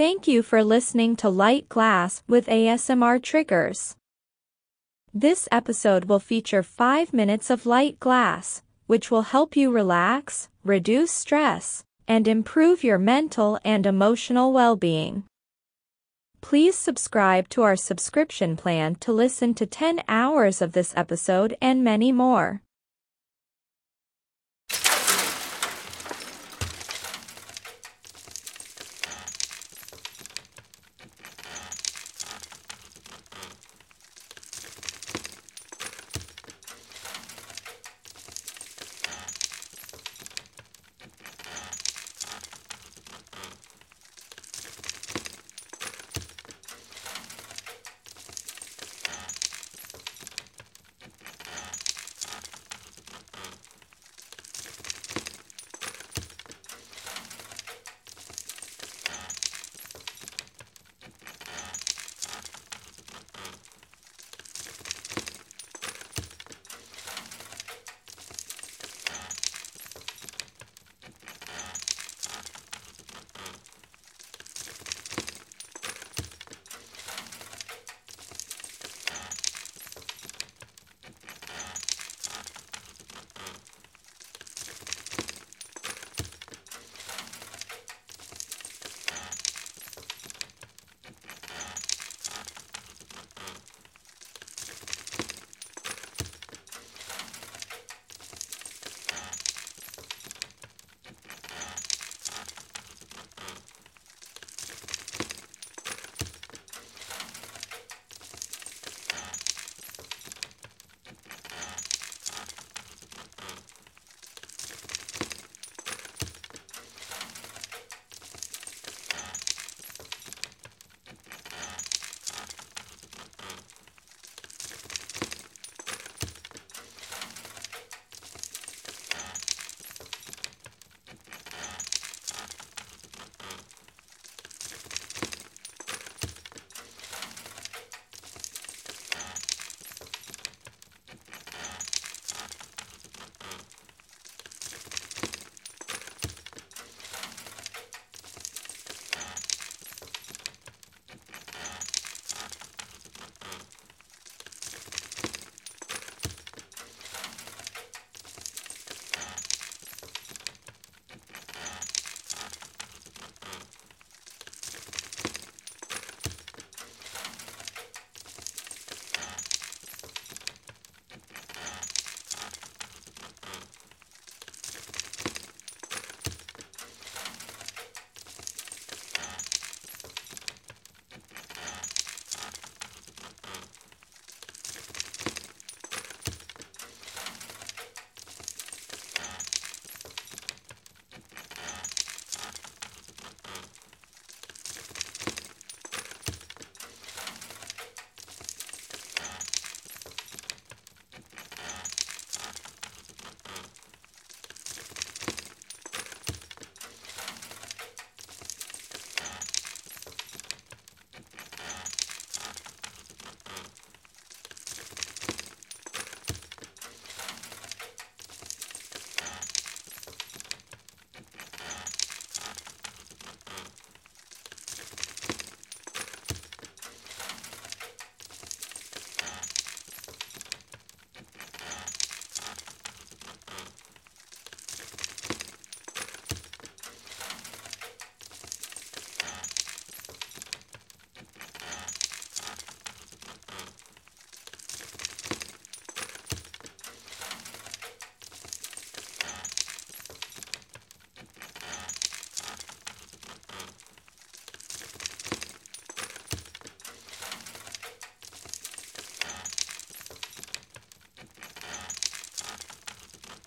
Thank you for listening to Light Glass with ASMR Triggers. This episode will feature 5 minutes of light glass, which will help you relax, reduce stress, and improve your mental and emotional well-being. Please subscribe to our subscription plan to listen to 10 hours of this episode and many more.